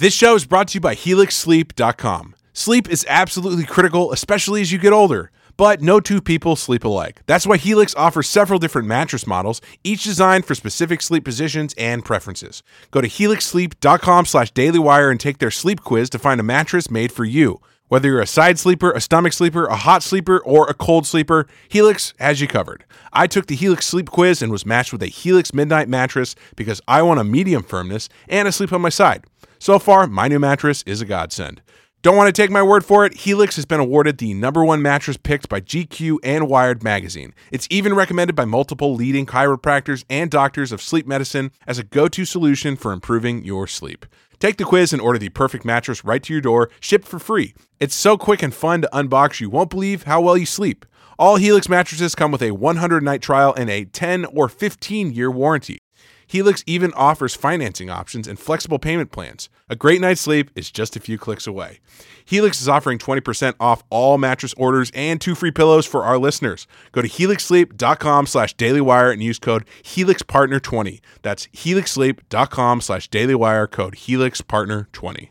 This show is brought to you by HelixSleep.com. Sleep is absolutely critical, especially as you get older. But no two people sleep alike. That's why Helix offers several different mattress models, each designed for specific sleep positions and preferences. Go to helixsleep.com slash dailywire and take their sleep quiz to find a mattress made for you. Whether you're a side sleeper, a stomach sleeper, a hot sleeper, or a cold sleeper, Helix has you covered. I took the Helix sleep quiz and was matched with a Helix Midnight mattress because I want a medium firmness and a sleep on my side. So far, my new mattress is a godsend. Don't want to take my word for it? Helix has been awarded the number one mattress picked by GQ and Wired magazine. It's even recommended by multiple leading chiropractors and doctors of sleep medicine as a go to solution for improving your sleep. Take the quiz and order the perfect mattress right to your door, shipped for free. It's so quick and fun to unbox, you won't believe how well you sleep. All Helix mattresses come with a 100 night trial and a 10 or 15 year warranty. Helix even offers financing options and flexible payment plans. A great night's sleep is just a few clicks away. Helix is offering 20% off all mattress orders and two free pillows for our listeners. Go to helixsleep.com slash dailywire and use code HelixPartner20. That's helixsleep.com slash dailywire code HelixPartner20.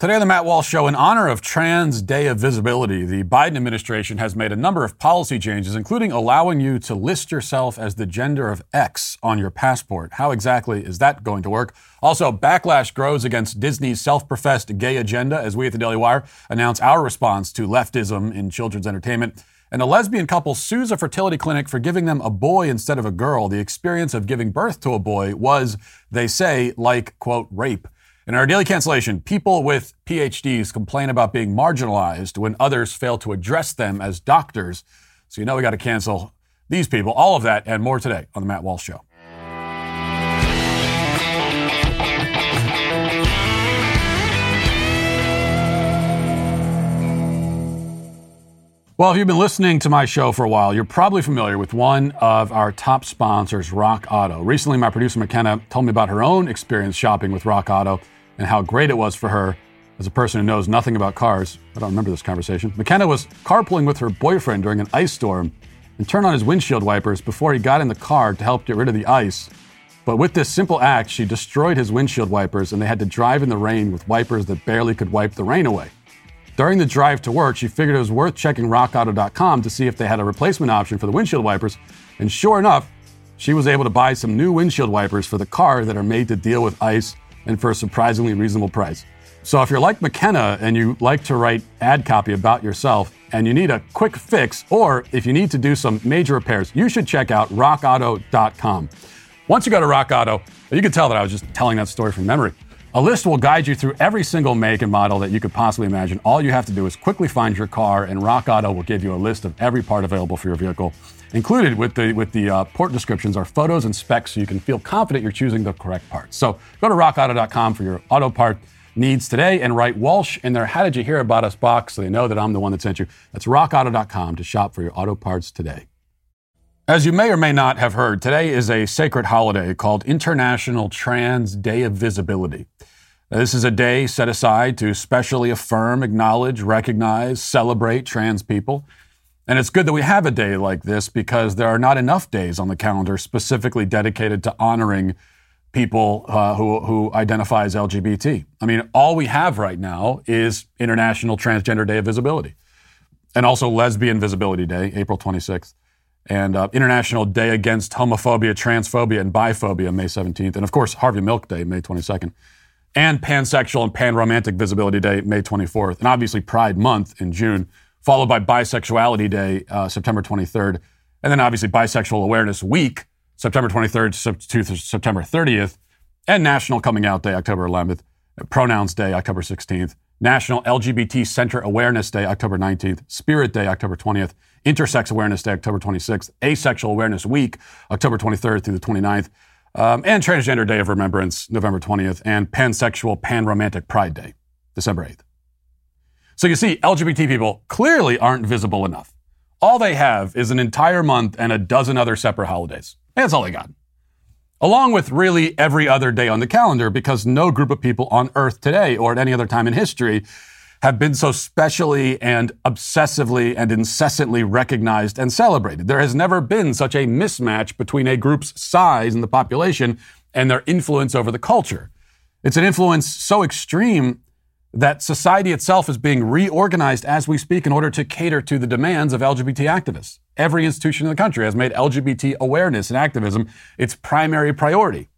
Today on the Matt Walsh Show, in honor of Trans Day of Visibility, the Biden administration has made a number of policy changes, including allowing you to list yourself as the gender of X on your passport. How exactly is that going to work? Also, backlash grows against Disney's self professed gay agenda as we at the Daily Wire announce our response to leftism in children's entertainment. And a lesbian couple sues a fertility clinic for giving them a boy instead of a girl. The experience of giving birth to a boy was, they say, like, quote, rape. In our daily cancellation, people with PhDs complain about being marginalized when others fail to address them as doctors. So you know we got to cancel these people. All of that and more today on the Matt Walsh Show. Well, if you've been listening to my show for a while, you're probably familiar with one of our top sponsors, Rock Auto. Recently, my producer McKenna told me about her own experience shopping with Rock Auto and how great it was for her as a person who knows nothing about cars. I don't remember this conversation. McKenna was carpooling with her boyfriend during an ice storm and turned on his windshield wipers before he got in the car to help get rid of the ice. But with this simple act, she destroyed his windshield wipers and they had to drive in the rain with wipers that barely could wipe the rain away. During the drive to work, she figured it was worth checking rockauto.com to see if they had a replacement option for the windshield wipers. And sure enough, she was able to buy some new windshield wipers for the car that are made to deal with ice and for a surprisingly reasonable price. So if you're like McKenna and you like to write ad copy about yourself and you need a quick fix, or if you need to do some major repairs, you should check out rockauto.com. Once you go to Rock Auto, you can tell that I was just telling that story from memory. A list will guide you through every single make and model that you could possibly imagine. All you have to do is quickly find your car, and Rock Auto will give you a list of every part available for your vehicle. Included with the with the uh, port descriptions are photos and specs, so you can feel confident you're choosing the correct parts. So go to RockAuto.com for your auto part needs today, and write Walsh in their "How did you hear about us?" box, so they know that I'm the one that sent you. That's RockAuto.com to shop for your auto parts today. As you may or may not have heard, today is a sacred holiday called International Trans Day of Visibility. This is a day set aside to specially affirm, acknowledge, recognize, celebrate trans people. And it's good that we have a day like this because there are not enough days on the calendar specifically dedicated to honoring people uh, who, who identify as LGBT. I mean, all we have right now is International Transgender Day of Visibility and also Lesbian Visibility Day, April 26th and uh, International Day Against Homophobia, Transphobia, and Biphobia, May 17th, and of course, Harvey Milk Day, May 22nd, and Pansexual and Panromantic Visibility Day, May 24th, and obviously Pride Month in June, followed by Bisexuality Day, uh, September 23rd, and then obviously Bisexual Awareness Week, September 23rd to September 30th, and National Coming Out Day, October 11th, Pronouns Day, October 16th, National LGBT Center Awareness Day, October 19th, Spirit Day, October 20th, Intersex Awareness Day, October 26th, Asexual Awareness Week, October 23rd through the 29th, um, and Transgender Day of Remembrance, November 20th, and Pansexual Panromantic Pride Day, December 8th. So you see, LGBT people clearly aren't visible enough. All they have is an entire month and a dozen other separate holidays. That's all they got. Along with really every other day on the calendar, because no group of people on Earth today or at any other time in history have been so specially and obsessively and incessantly recognized and celebrated. There has never been such a mismatch between a group's size in the population and their influence over the culture. It's an influence so extreme that society itself is being reorganized as we speak in order to cater to the demands of LGBT activists. Every institution in the country has made LGBT awareness and activism its primary priority.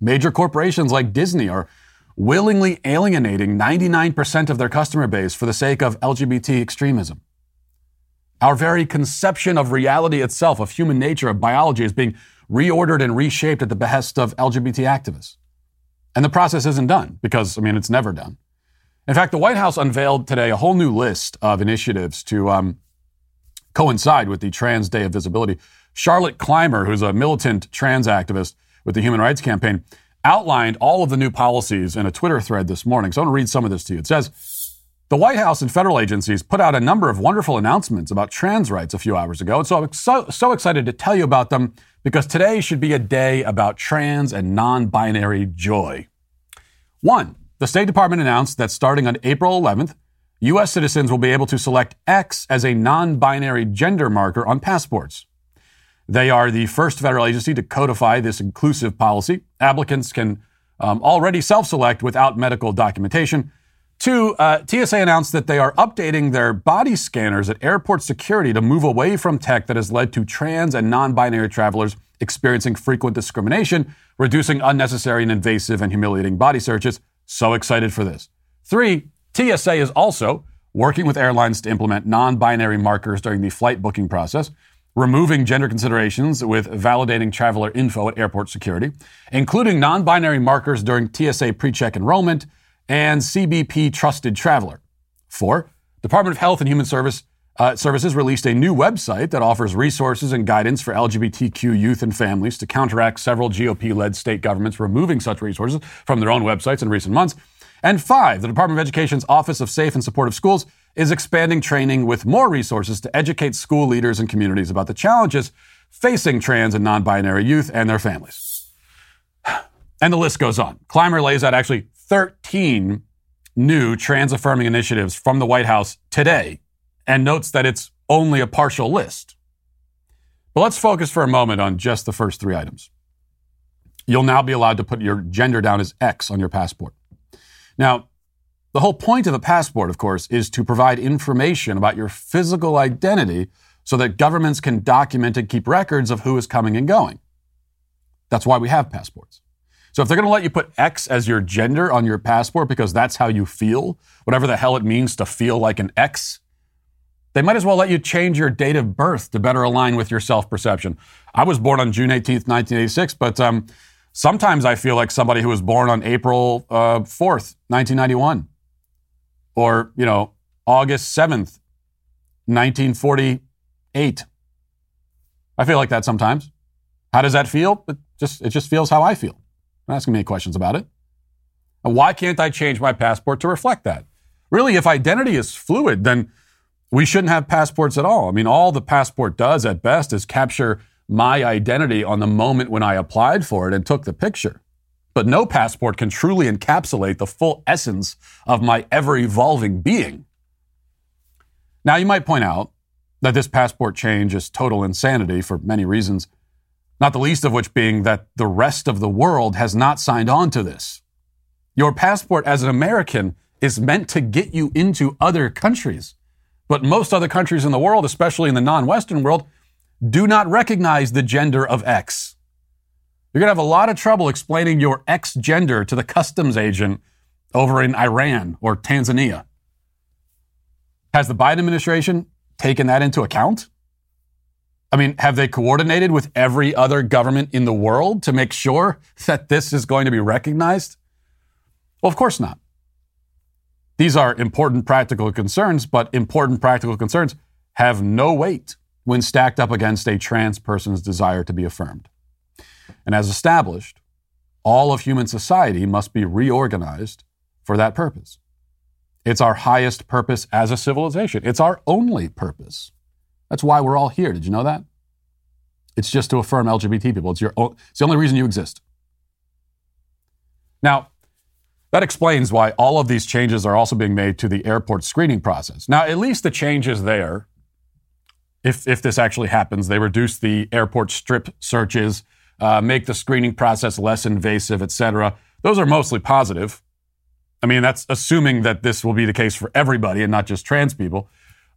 Major corporations like Disney are willingly alienating 99% of their customer base for the sake of LGBT extremism. Our very conception of reality itself, of human nature, of biology, is being reordered and reshaped at the behest of LGBT activists. And the process isn't done because, I mean, it's never done. In fact, the White House unveiled today a whole new list of initiatives to um, coincide with the Trans Day of Visibility. Charlotte Clymer, who's a militant trans activist with the Human Rights Campaign, outlined all of the new policies in a Twitter thread this morning. So I want to read some of this to you. It says, the White House and federal agencies put out a number of wonderful announcements about trans rights a few hours ago. And so I'm so, so excited to tell you about them because today should be a day about trans and non binary joy. One, the State Department announced that starting on April 11th, U.S. citizens will be able to select X as a non binary gender marker on passports. They are the first federal agency to codify this inclusive policy. Applicants can um, already self select without medical documentation. Two, uh, TSA announced that they are updating their body scanners at airport security to move away from tech that has led to trans and non binary travelers experiencing frequent discrimination, reducing unnecessary and invasive and humiliating body searches. So excited for this. Three, TSA is also working with airlines to implement non binary markers during the flight booking process removing gender considerations with validating traveler info at airport security, including non binary markers during TSA pre check enrollment and CBP trusted traveler. Four, Department of Health and Human Service, uh, Services released a new website that offers resources and guidance for LGBTQ youth and families to counteract several GOP led state governments removing such resources from their own websites in recent months. And five, the Department of Education's Office of Safe and Supportive Schools is expanding training with more resources to educate school leaders and communities about the challenges facing trans and non binary youth and their families. And the list goes on. Clymer lays out actually 13 new trans affirming initiatives from the White House today and notes that it's only a partial list. But let's focus for a moment on just the first three items. You'll now be allowed to put your gender down as X on your passport. Now, the whole point of a passport, of course, is to provide information about your physical identity so that governments can document and keep records of who is coming and going. That's why we have passports. So if they're going to let you put X as your gender on your passport because that's how you feel, whatever the hell it means to feel like an X, they might as well let you change your date of birth to better align with your self perception. I was born on June 18th, 1986, but um, Sometimes I feel like somebody who was born on April uh, 4th, 1991, or, you know, August 7th, 1948. I feel like that sometimes. How does that feel? It just, it just feels how I feel. Don't ask me any questions about it. And why can't I change my passport to reflect that? Really, if identity is fluid, then we shouldn't have passports at all. I mean, all the passport does at best is capture my identity on the moment when I applied for it and took the picture. But no passport can truly encapsulate the full essence of my ever evolving being. Now, you might point out that this passport change is total insanity for many reasons, not the least of which being that the rest of the world has not signed on to this. Your passport as an American is meant to get you into other countries. But most other countries in the world, especially in the non Western world, do not recognize the gender of X. You're going to have a lot of trouble explaining your X gender to the customs agent over in Iran or Tanzania. Has the Biden administration taken that into account? I mean, have they coordinated with every other government in the world to make sure that this is going to be recognized? Well, of course not. These are important practical concerns, but important practical concerns have no weight when stacked up against a trans person's desire to be affirmed. And as established, all of human society must be reorganized for that purpose. It's our highest purpose as a civilization. It's our only purpose. That's why we're all here. Did you know that? It's just to affirm LGBT people. It's, your, it's the only reason you exist. Now, that explains why all of these changes are also being made to the airport screening process. Now, at least the changes there, if, if this actually happens, they reduce the airport strip searches, uh, make the screening process less invasive, etc. Those are mostly positive. I mean, that's assuming that this will be the case for everybody and not just trans people.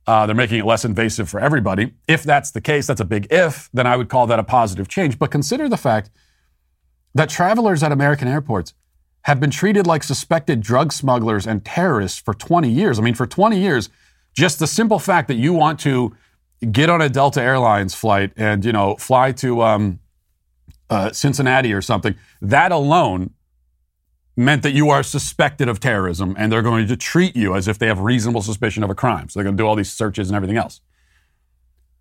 Uh, they're making it less invasive for everybody. If that's the case, that's a big if, then I would call that a positive change. But consider the fact that travelers at American airports have been treated like suspected drug smugglers and terrorists for 20 years. I mean, for 20 years, just the simple fact that you want to get on a Delta Airlines flight and, you know, fly to um, uh, Cincinnati or something, that alone meant that you are suspected of terrorism and they're going to treat you as if they have reasonable suspicion of a crime. So they're going to do all these searches and everything else.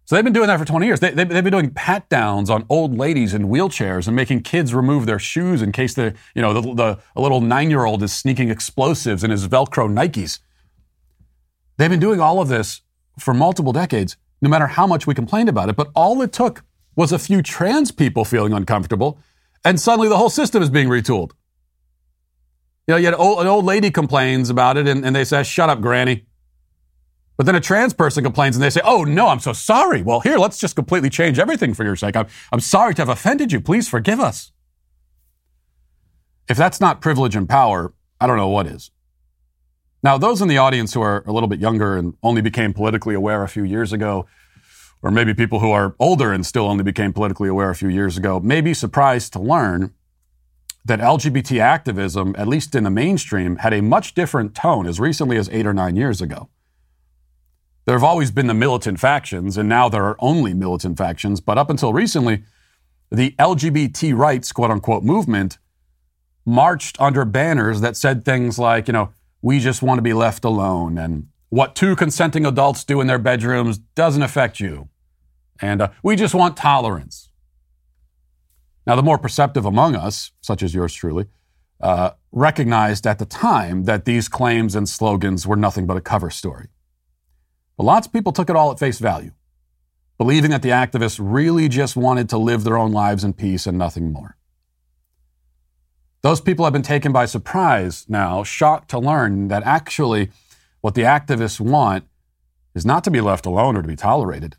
So they've been doing that for 20 years. They, have been doing pat downs on old ladies in wheelchairs and making kids remove their shoes in case the, you know, the, the a little nine year old is sneaking explosives in his Velcro Nikes. They've been doing all of this for multiple decades, no matter how much we complained about it. But all it took was a few trans people feeling uncomfortable, and suddenly the whole system is being retooled. You know, you an old lady complains about it, and, and they say, "Shut up, Granny." But then a trans person complains and they say, Oh, no, I'm so sorry. Well, here, let's just completely change everything for your sake. I'm, I'm sorry to have offended you. Please forgive us. If that's not privilege and power, I don't know what is. Now, those in the audience who are a little bit younger and only became politically aware a few years ago, or maybe people who are older and still only became politically aware a few years ago, may be surprised to learn that LGBT activism, at least in the mainstream, had a much different tone as recently as eight or nine years ago. There have always been the militant factions, and now there are only militant factions. But up until recently, the LGBT rights, quote unquote, movement marched under banners that said things like, you know, we just want to be left alone, and what two consenting adults do in their bedrooms doesn't affect you, and uh, we just want tolerance. Now, the more perceptive among us, such as yours truly, uh, recognized at the time that these claims and slogans were nothing but a cover story. But lots of people took it all at face value, believing that the activists really just wanted to live their own lives in peace and nothing more. Those people have been taken by surprise now, shocked to learn that actually what the activists want is not to be left alone or to be tolerated,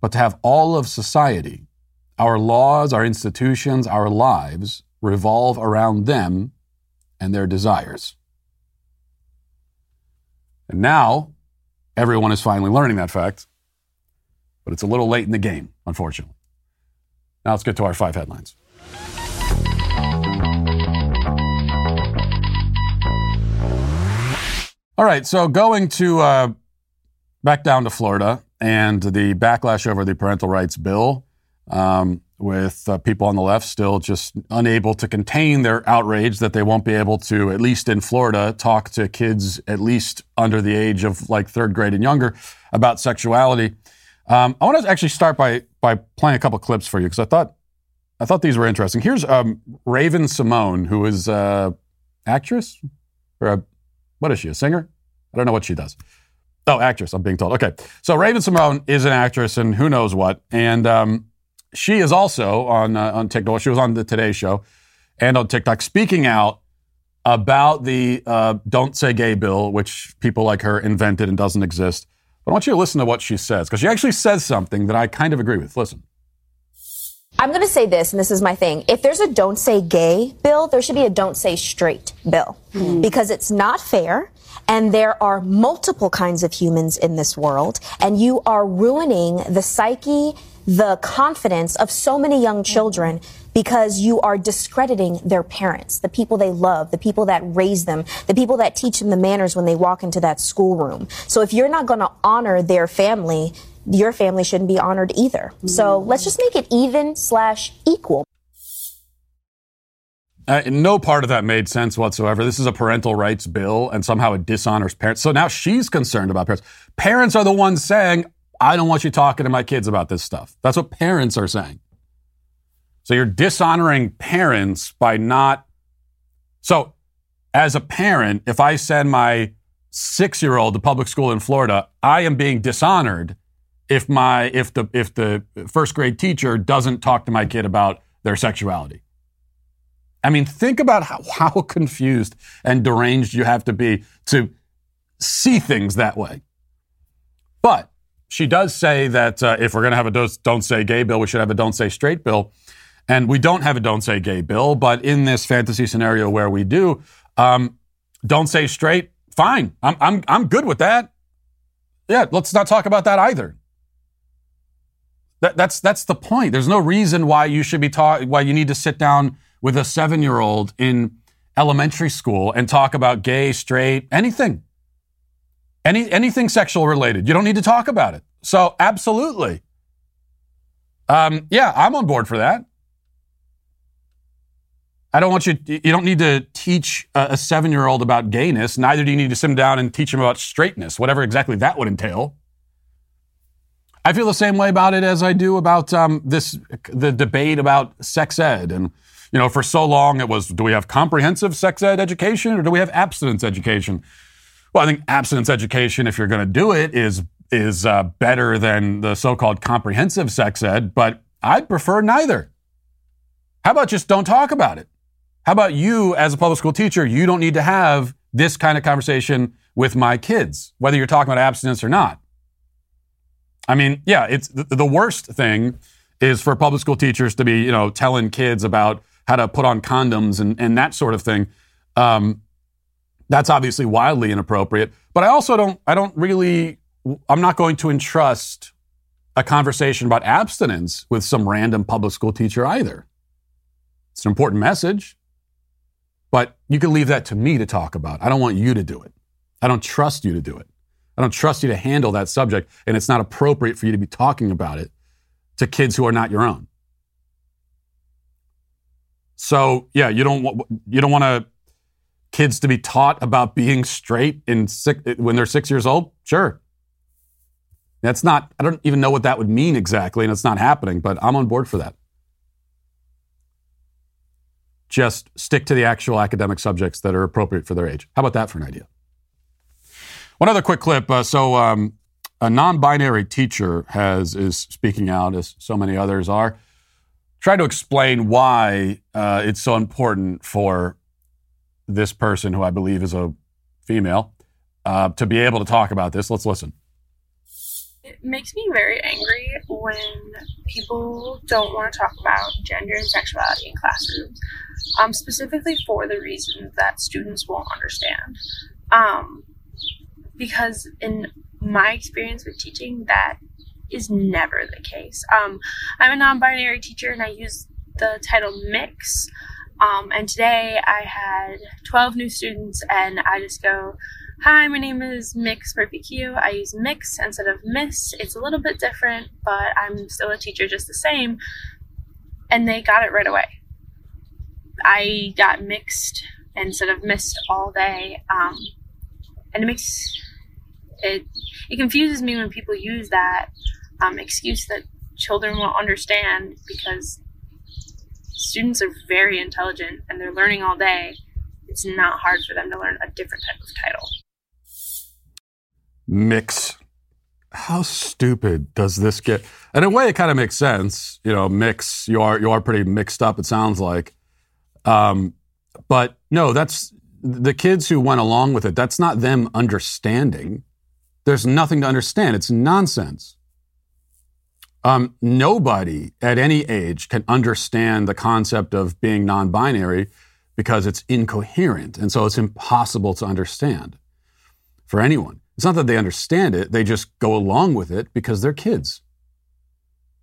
but to have all of society, our laws, our institutions, our lives revolve around them and their desires. And now, Everyone is finally learning that fact, but it's a little late in the game, unfortunately. Now let's get to our five headlines. All right, so going to uh, back down to Florida and the backlash over the parental rights bill. Um, with uh, people on the left still just unable to contain their outrage that they won't be able to, at least in Florida, talk to kids at least under the age of like third grade and younger about sexuality. Um, I want to actually start by by playing a couple clips for you because I thought I thought these were interesting. Here's um, Raven-Symoné, who is a actress or a what is she? A singer? I don't know what she does. Oh, actress. I'm being told. Okay, so Raven-Symoné is an actress and who knows what, and um, she is also on uh, on TikTok. She was on the Today Show and on TikTok speaking out about the uh, "Don't Say Gay" bill, which people like her invented and doesn't exist. But I want you to listen to what she says because she actually says something that I kind of agree with. Listen. I'm going to say this, and this is my thing. If there's a don't say gay bill, there should be a don't say straight bill mm-hmm. because it's not fair. And there are multiple kinds of humans in this world, and you are ruining the psyche the confidence of so many young children because you are discrediting their parents, the people they love, the people that raise them, the people that teach them the manners when they walk into that schoolroom. So if you're not going to honor their family, your family shouldn't be honored either. So let's just make it even slash equal. Uh, no part of that made sense whatsoever. This is a parental rights bill, and somehow it dishonors parents. So now she's concerned about parents. Parents are the ones saying, I don't want you talking to my kids about this stuff. That's what parents are saying. So you're dishonoring parents by not. So, as a parent, if I send my six year old to public school in Florida, I am being dishonored if my if the if the first grade teacher doesn't talk to my kid about their sexuality. I mean, think about how, how confused and deranged you have to be to see things that way. But she does say that uh, if we're going to have a don't say gay bill, we should have a don't say straight bill. And we don't have a don't say gay bill, but in this fantasy scenario where we do, um, don't say straight, fine. I'm, I'm, I'm good with that. Yeah, let's not talk about that either. That, that's, that's the point. There's no reason why you should be taught, why you need to sit down with a seven year old in elementary school and talk about gay, straight, anything. Any, anything sexual related. You don't need to talk about it. So, absolutely. Um, yeah, I'm on board for that. I don't want you, you don't need to teach a, seven year old about gayness. Neither do you need to sit him down and teach him about straightness, whatever exactly that would entail. I feel the same way about it as I do about um, this, the debate about sex ed. And, you know, for so long it was do we have comprehensive sex ed education or do we have abstinence education? Well, I think abstinence education, if you're going to do it, is is uh, better than the so-called comprehensive sex ed, but I'd prefer neither. How about just don't talk about it? How about you, as a public school teacher, you don't need to have this kind of conversation with my kids, whether you're talking about abstinence or not. I mean, yeah, it's the, the worst thing is for public school teachers to be, you know, telling kids about how to put on condoms and, and that sort of thing. Um, that's obviously wildly inappropriate. But I also don't, I don't really, I'm not going to entrust a conversation about abstinence with some random public school teacher either. It's an important message, but you can leave that to me to talk about. I don't want you to do it. I don't trust you to do it. I don't trust you to handle that subject, and it's not appropriate for you to be talking about it to kids who are not your own. So, yeah, you don't you don't want to kids to be taught about being straight in six, when they're six years old? Sure. That's not, I don't even know what that would mean exactly, and it's not happening, but I'm on board for that. Just stick to the actual academic subjects that are appropriate for their age. How about that for an idea? One other quick clip. Uh, so, um, a non-binary teacher has is speaking out, as so many others are, trying to explain why uh, it's so important for this person, who I believe is a female, uh, to be able to talk about this. Let's listen. It makes me very angry when people don't want to talk about gender and sexuality in classrooms, um, specifically for the reason that students won't understand. Um, because in my experience with teaching, that is never the case. Um, I'm a non binary teacher and I use the title mix um, and today I had 12 new students, and I just go, Hi, my name is Mix Q. I use Mix instead of Miss. It's a little bit different, but I'm still a teacher just the same. And they got it right away. I got mixed instead of missed all day. Um, and it makes it it confuses me when people use that um, excuse that children won't understand because students are very intelligent and they're learning all day. It's not hard for them to learn a different type of title. Mix. How stupid does this get? In a way, it kind of makes sense. You know, mix. You are you are pretty mixed up. It sounds like, um, but no, that's the kids who went along with it. That's not them understanding. There's nothing to understand. It's nonsense. Um, nobody at any age can understand the concept of being non binary because it's incoherent. And so it's impossible to understand for anyone. It's not that they understand it, they just go along with it because they're kids.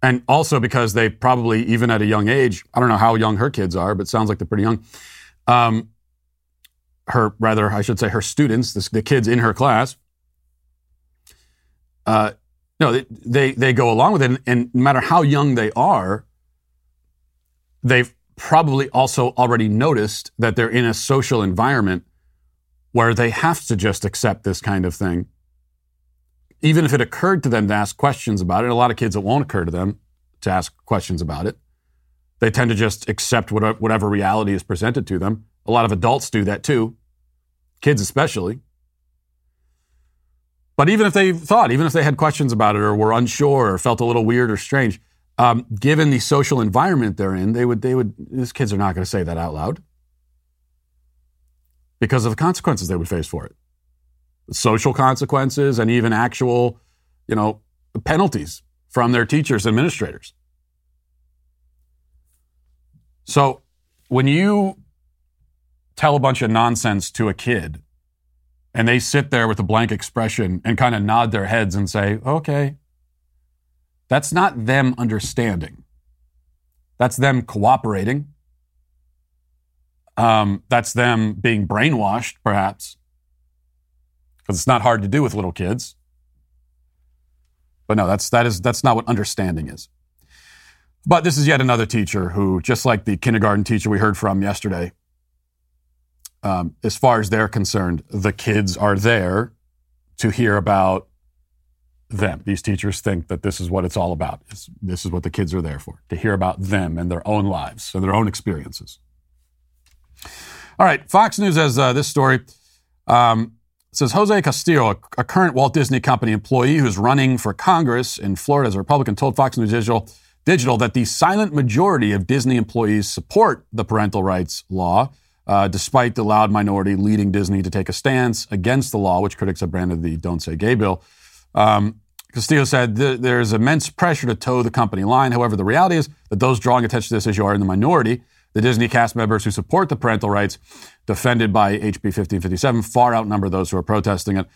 And also because they probably, even at a young age, I don't know how young her kids are, but sounds like they're pretty young. Um, her, rather, I should say, her students, the, the kids in her class, uh, no, they, they, they go along with it. And, and no matter how young they are, they've probably also already noticed that they're in a social environment where they have to just accept this kind of thing. Even if it occurred to them to ask questions about it, a lot of kids it won't occur to them to ask questions about it. They tend to just accept whatever reality is presented to them. A lot of adults do that too, kids especially. But even if they thought, even if they had questions about it or were unsure or felt a little weird or strange, um, given the social environment they're in, they would, they would, these kids are not going to say that out loud because of the consequences they would face for it. Social consequences and even actual, you know, penalties from their teachers, and administrators. So when you tell a bunch of nonsense to a kid and they sit there with a blank expression and kind of nod their heads and say, okay, that's not them understanding. That's them cooperating. Um, that's them being brainwashed, perhaps, because it's not hard to do with little kids. But no, that's that is that's not what understanding is. But this is yet another teacher who, just like the kindergarten teacher we heard from yesterday, um, as far as they're concerned, the kids are there to hear about them. These teachers think that this is what it's all about. It's, this is what the kids are there for, to hear about them and their own lives and their own experiences. All right, Fox News has uh, this story. Um, says Jose Castillo, a, a, current Walt Disney Company employee who's running for Congress in Florida as a Republican, told Fox News Digital Digital that the silent majority of Disney employees support the parental rights law, uh, despite the loud minority leading Disney to take a stance against the law, which critics have branded the Don't Say Gay bill. Um, Castillo said there's immense pressure to toe the company line. However, the reality is that those drawing attention to this issue are in the minority. The Disney cast members who support the parental rights defended by HB 1557 far outnumber those who are protesting it.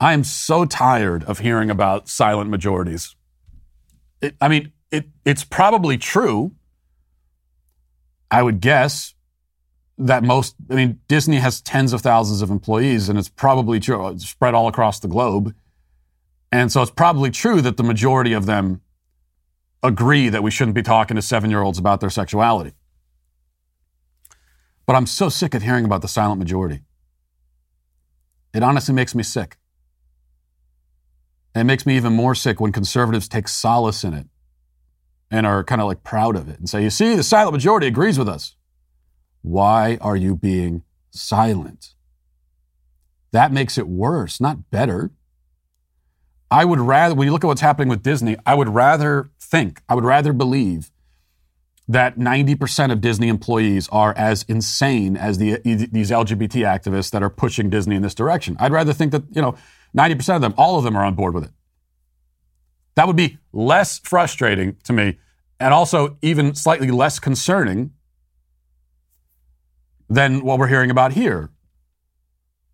I am so tired of hearing about silent majorities. It, I mean, it, it's probably true. I would guess that most, I mean, Disney has tens of thousands of employees, and it's probably true, it's spread all across the globe. And so it's probably true that the majority of them agree that we shouldn't be talking to seven year olds about their sexuality. But I'm so sick of hearing about the silent majority. It honestly makes me sick. And it makes me even more sick when conservatives take solace in it and are kind of like proud of it and say, you see, the silent majority agrees with us. Why are you being silent? That makes it worse, not better. I would rather, when you look at what's happening with Disney, I would rather think, I would rather believe that 90% of Disney employees are as insane as the, these LGBT activists that are pushing Disney in this direction. I'd rather think that, you know, 90% of them, all of them are on board with it. That would be less frustrating to me and also even slightly less concerning than what we're hearing about here.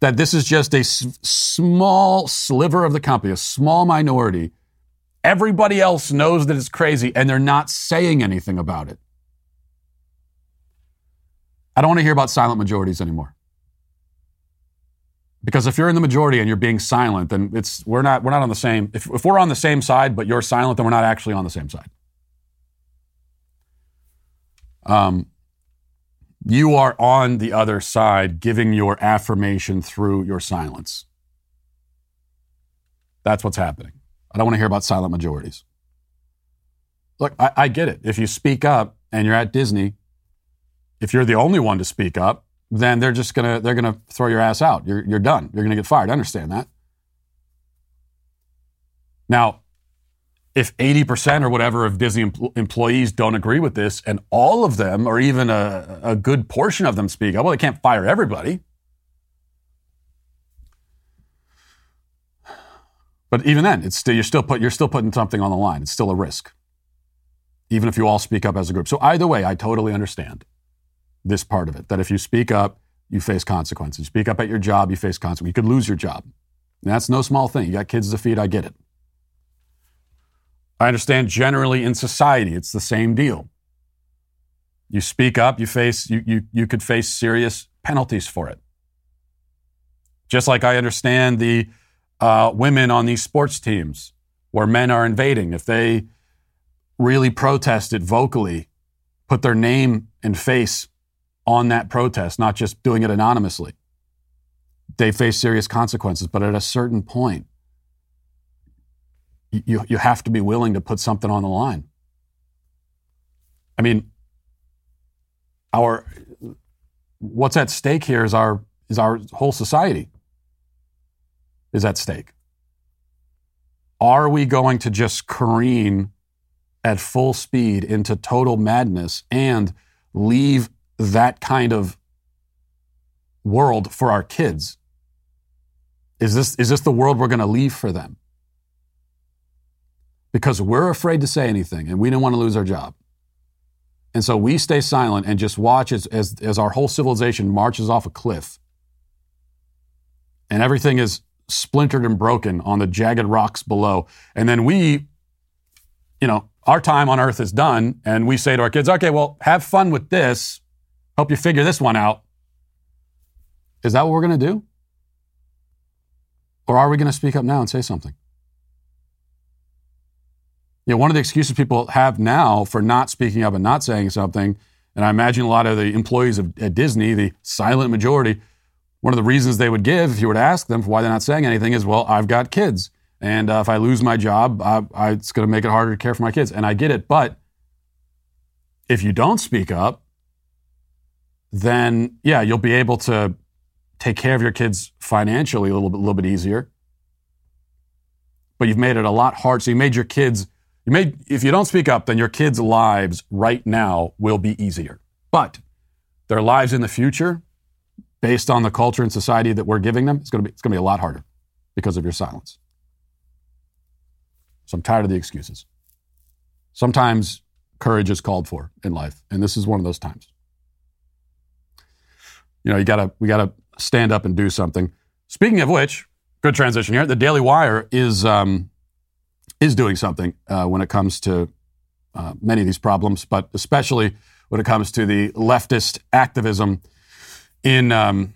That this is just a s- small sliver of the company, a small minority. Everybody else knows that it's crazy and they're not saying anything about it. I don't want to hear about silent majorities anymore. Because if you're in the majority and you're being silent, then it's we're not we're not on the same. If, if we're on the same side but you're silent, then we're not actually on the same side. Um, you are on the other side, giving your affirmation through your silence. That's what's happening. I don't want to hear about silent majorities. Look, I, I get it. If you speak up and you're at Disney, if you're the only one to speak up, then they're just gonna they're gonna throw your ass out. You're you're done. You're gonna get fired. I understand that. Now, if 80% or whatever of Disney em- employees don't agree with this, and all of them, or even a, a good portion of them, speak up, well, they can't fire everybody. But even then, it's still, you're still put, you're still putting something on the line. It's still a risk, even if you all speak up as a group. So either way, I totally understand this part of it. That if you speak up, you face consequences. You speak up at your job, you face consequences. You could lose your job. And that's no small thing. You got kids to feed. I get it. I understand generally in society, it's the same deal. You speak up, you face you, you, you could face serious penalties for it. Just like I understand the uh, women on these sports teams where men are invading. If they really protest it vocally, put their name and face on that protest, not just doing it anonymously, they face serious consequences. But at a certain point, you, you have to be willing to put something on the line. I mean, our what's at stake here is our is our whole society is at stake. Are we going to just careen at full speed into total madness and leave that kind of world for our kids? Is this, is this the world we're going to leave for them? Because we're afraid to say anything and we don't want to lose our job. And so we stay silent and just watch as, as, as our whole civilization marches off a cliff. And everything is splintered and broken on the jagged rocks below. And then we, you know, our time on earth is done. And we say to our kids, okay, well, have fun with this. Help you figure this one out. Is that what we're going to do? Or are we going to speak up now and say something? You know, one of the excuses people have now for not speaking up and not saying something, and I imagine a lot of the employees of, at Disney, the silent majority, one of the reasons they would give if you were to ask them for why they're not saying anything is, well, I've got kids. And uh, if I lose my job, I, I, it's going to make it harder to care for my kids. And I get it. But if you don't speak up, then yeah, you'll be able to take care of your kids financially a little bit, little bit easier. But you've made it a lot hard. So you made your kids, you made, if you don't speak up, then your kids' lives right now will be easier. But their lives in the future, based on the culture and society that we're giving them, it's going to be, it's going to be a lot harder because of your silence. So I'm tired of the excuses. Sometimes courage is called for in life, and this is one of those times. You know, you gotta, we gotta stand up and do something. Speaking of which, good transition here. The Daily Wire is um, is doing something uh, when it comes to uh, many of these problems, but especially when it comes to the leftist activism in um,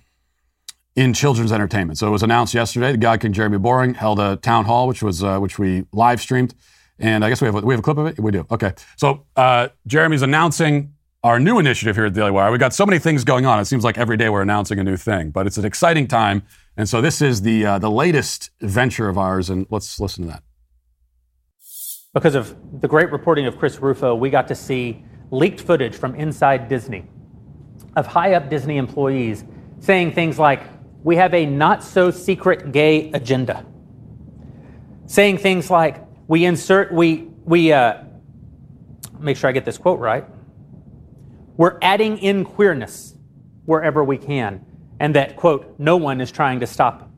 in children's entertainment. So it was announced yesterday. The God King Jeremy Boring held a town hall, which was uh, which we live streamed, and I guess we have a, we have a clip of it. We do. Okay. So uh, Jeremy's announcing our new initiative here at Daily Wire. We've got so many things going on. It seems like every day we're announcing a new thing, but it's an exciting time. And so this is the uh, the latest venture of ours, and let's listen to that. Because of the great reporting of Chris Rufo, we got to see leaked footage from inside Disney of high up Disney employees saying things like, We have a not so secret gay agenda. Saying things like, We insert, we, we, uh, make sure I get this quote right. We're adding in queerness wherever we can. And that, quote, no one is trying to stop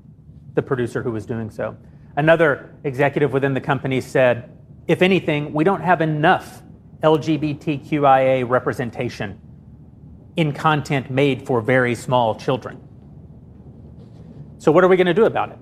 the producer who was doing so. Another executive within the company said, if anything, we don't have enough LGBTQIA representation in content made for very small children. So, what are we going to do about it?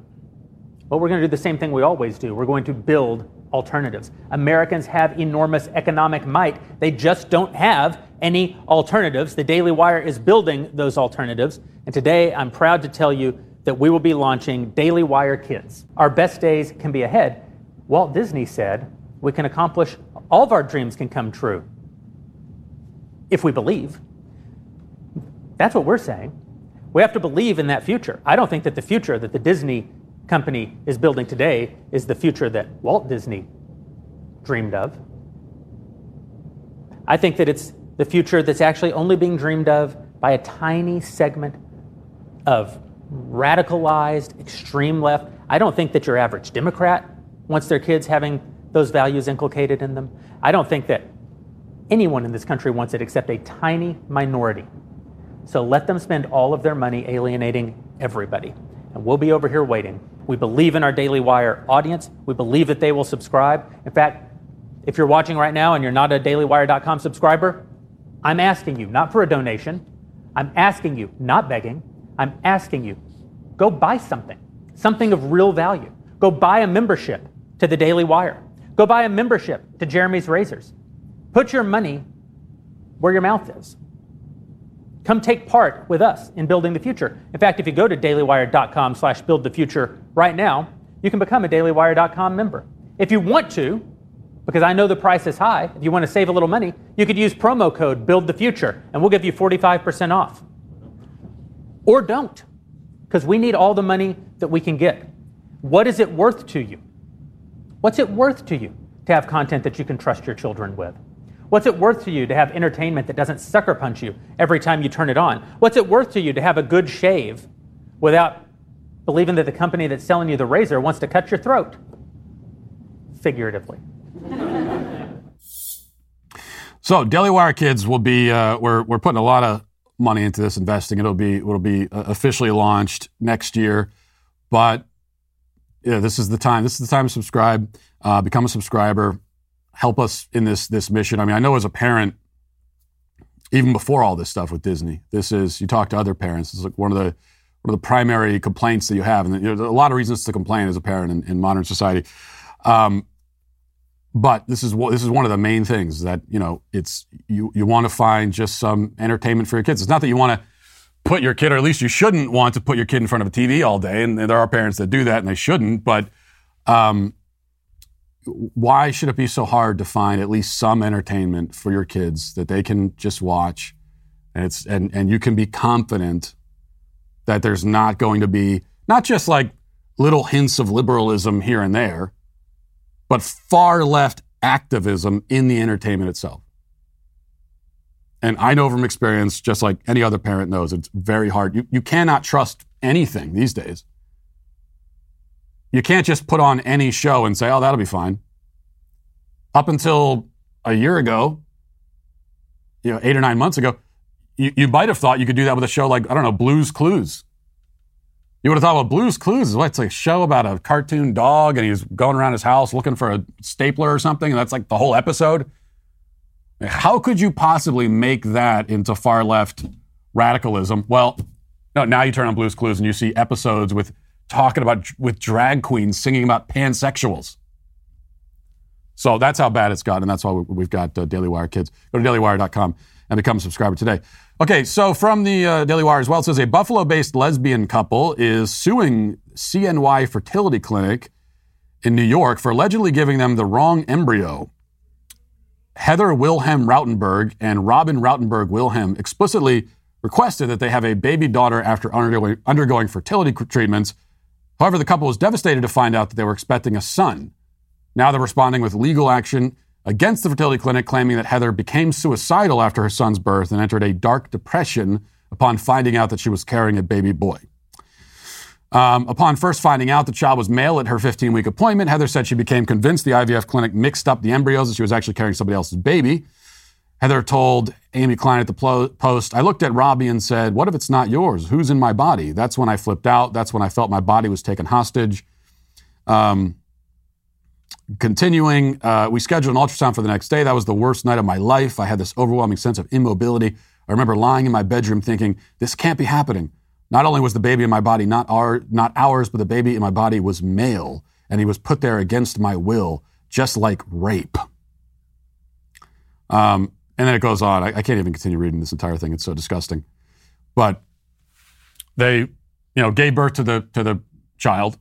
Well, we're going to do the same thing we always do. We're going to build alternatives. Americans have enormous economic might, they just don't have any alternatives. The Daily Wire is building those alternatives. And today, I'm proud to tell you that we will be launching Daily Wire Kids. Our best days can be ahead. Walt Disney said we can accomplish all of our dreams can come true if we believe. That's what we're saying. We have to believe in that future. I don't think that the future that the Disney company is building today is the future that Walt Disney dreamed of. I think that it's the future that's actually only being dreamed of by a tiny segment of radicalized extreme left. I don't think that your average Democrat wants their kids having those values inculcated in them. I don't think that anyone in this country wants it except a tiny minority. So let them spend all of their money alienating everybody. And we'll be over here waiting. We believe in our Daily Wire audience. We believe that they will subscribe. In fact, if you're watching right now and you're not a dailywire.com subscriber, I'm asking you, not for a donation, I'm asking you, not begging, I'm asking you, go buy something, something of real value. Go buy a membership to the Daily Wire. Go buy a membership to Jeremy's Razors. Put your money where your mouth is. Come take part with us in building the future. In fact, if you go to dailywire.com slash build the future right now, you can become a dailywire.com member. If you want to, because I know the price is high, if you want to save a little money, you could use promo code build the future and we'll give you 45% off. Or don't, because we need all the money that we can get. What is it worth to you? What's it worth to you to have content that you can trust your children with? What's it worth to you to have entertainment that doesn't sucker punch you every time you turn it on? What's it worth to you to have a good shave without believing that the company that's selling you the razor wants to cut your throat? Figuratively. So, Daily Wire kids will be, uh, we're, we're putting a lot of money into this investing. It'll be, it'll be uh, officially launched next year. But yeah, this is the time. This is the time to subscribe, uh, become a subscriber, help us in this, this mission. I mean, I know as a parent, even before all this stuff with Disney, this is, you talk to other parents, it's like one of the, one of the primary complaints that you have. And there's a lot of reasons to complain as a parent in, in modern society. Um, but this is this is one of the main things that you know it's you you want to find just some entertainment for your kids. It's not that you want to put your kid, or at least you shouldn't want to put your kid in front of a TV all day. And there are parents that do that, and they shouldn't. But um, why should it be so hard to find at least some entertainment for your kids that they can just watch, and it's and and you can be confident that there's not going to be not just like little hints of liberalism here and there but far left activism in the entertainment itself. And I know from experience, just like any other parent knows, it's very hard. You, you cannot trust anything these days. You can't just put on any show and say, oh, that'll be fine. Up until a year ago, you know, eight or nine months ago, you, you might have thought you could do that with a show like, I don't know, Blues Clues. You would have thought, well, Blues Clues is what? It's a show about a cartoon dog and he's going around his house looking for a stapler or something, and that's like the whole episode. How could you possibly make that into far left radicalism? Well, no, now you turn on Blues Clues and you see episodes with talking about with drag queens singing about pansexuals. So that's how bad it's gotten. And that's why we've got uh, Daily Wire kids. Go to dailywire.com and become a subscriber today. Okay, so from the uh, Daily Wire as well, it says a Buffalo based lesbian couple is suing CNY Fertility Clinic in New York for allegedly giving them the wrong embryo. Heather Wilhelm Routenberg and Robin Routenberg Wilhelm explicitly requested that they have a baby daughter after undergoing, undergoing fertility treatments. However, the couple was devastated to find out that they were expecting a son. Now they're responding with legal action against the fertility clinic, claiming that Heather became suicidal after her son's birth and entered a dark depression upon finding out that she was carrying a baby boy. Um, upon first finding out the child was male at her 15 week appointment, Heather said she became convinced the IVF clinic mixed up the embryos and she was actually carrying somebody else's baby. Heather told Amy Klein at the Post, I looked at Robbie and said, What if it's not yours? Who's in my body? That's when I flipped out. That's when I felt my body was taken hostage. Um, Continuing, uh, we scheduled an ultrasound for the next day. That was the worst night of my life. I had this overwhelming sense of immobility. I remember lying in my bedroom thinking, this can't be happening. Not only was the baby in my body not, our, not ours, but the baby in my body was male, and he was put there against my will, just like rape. Um, and then it goes on. I, I can't even continue reading this entire thing. It's so disgusting. But they, you know, gave birth to the to the child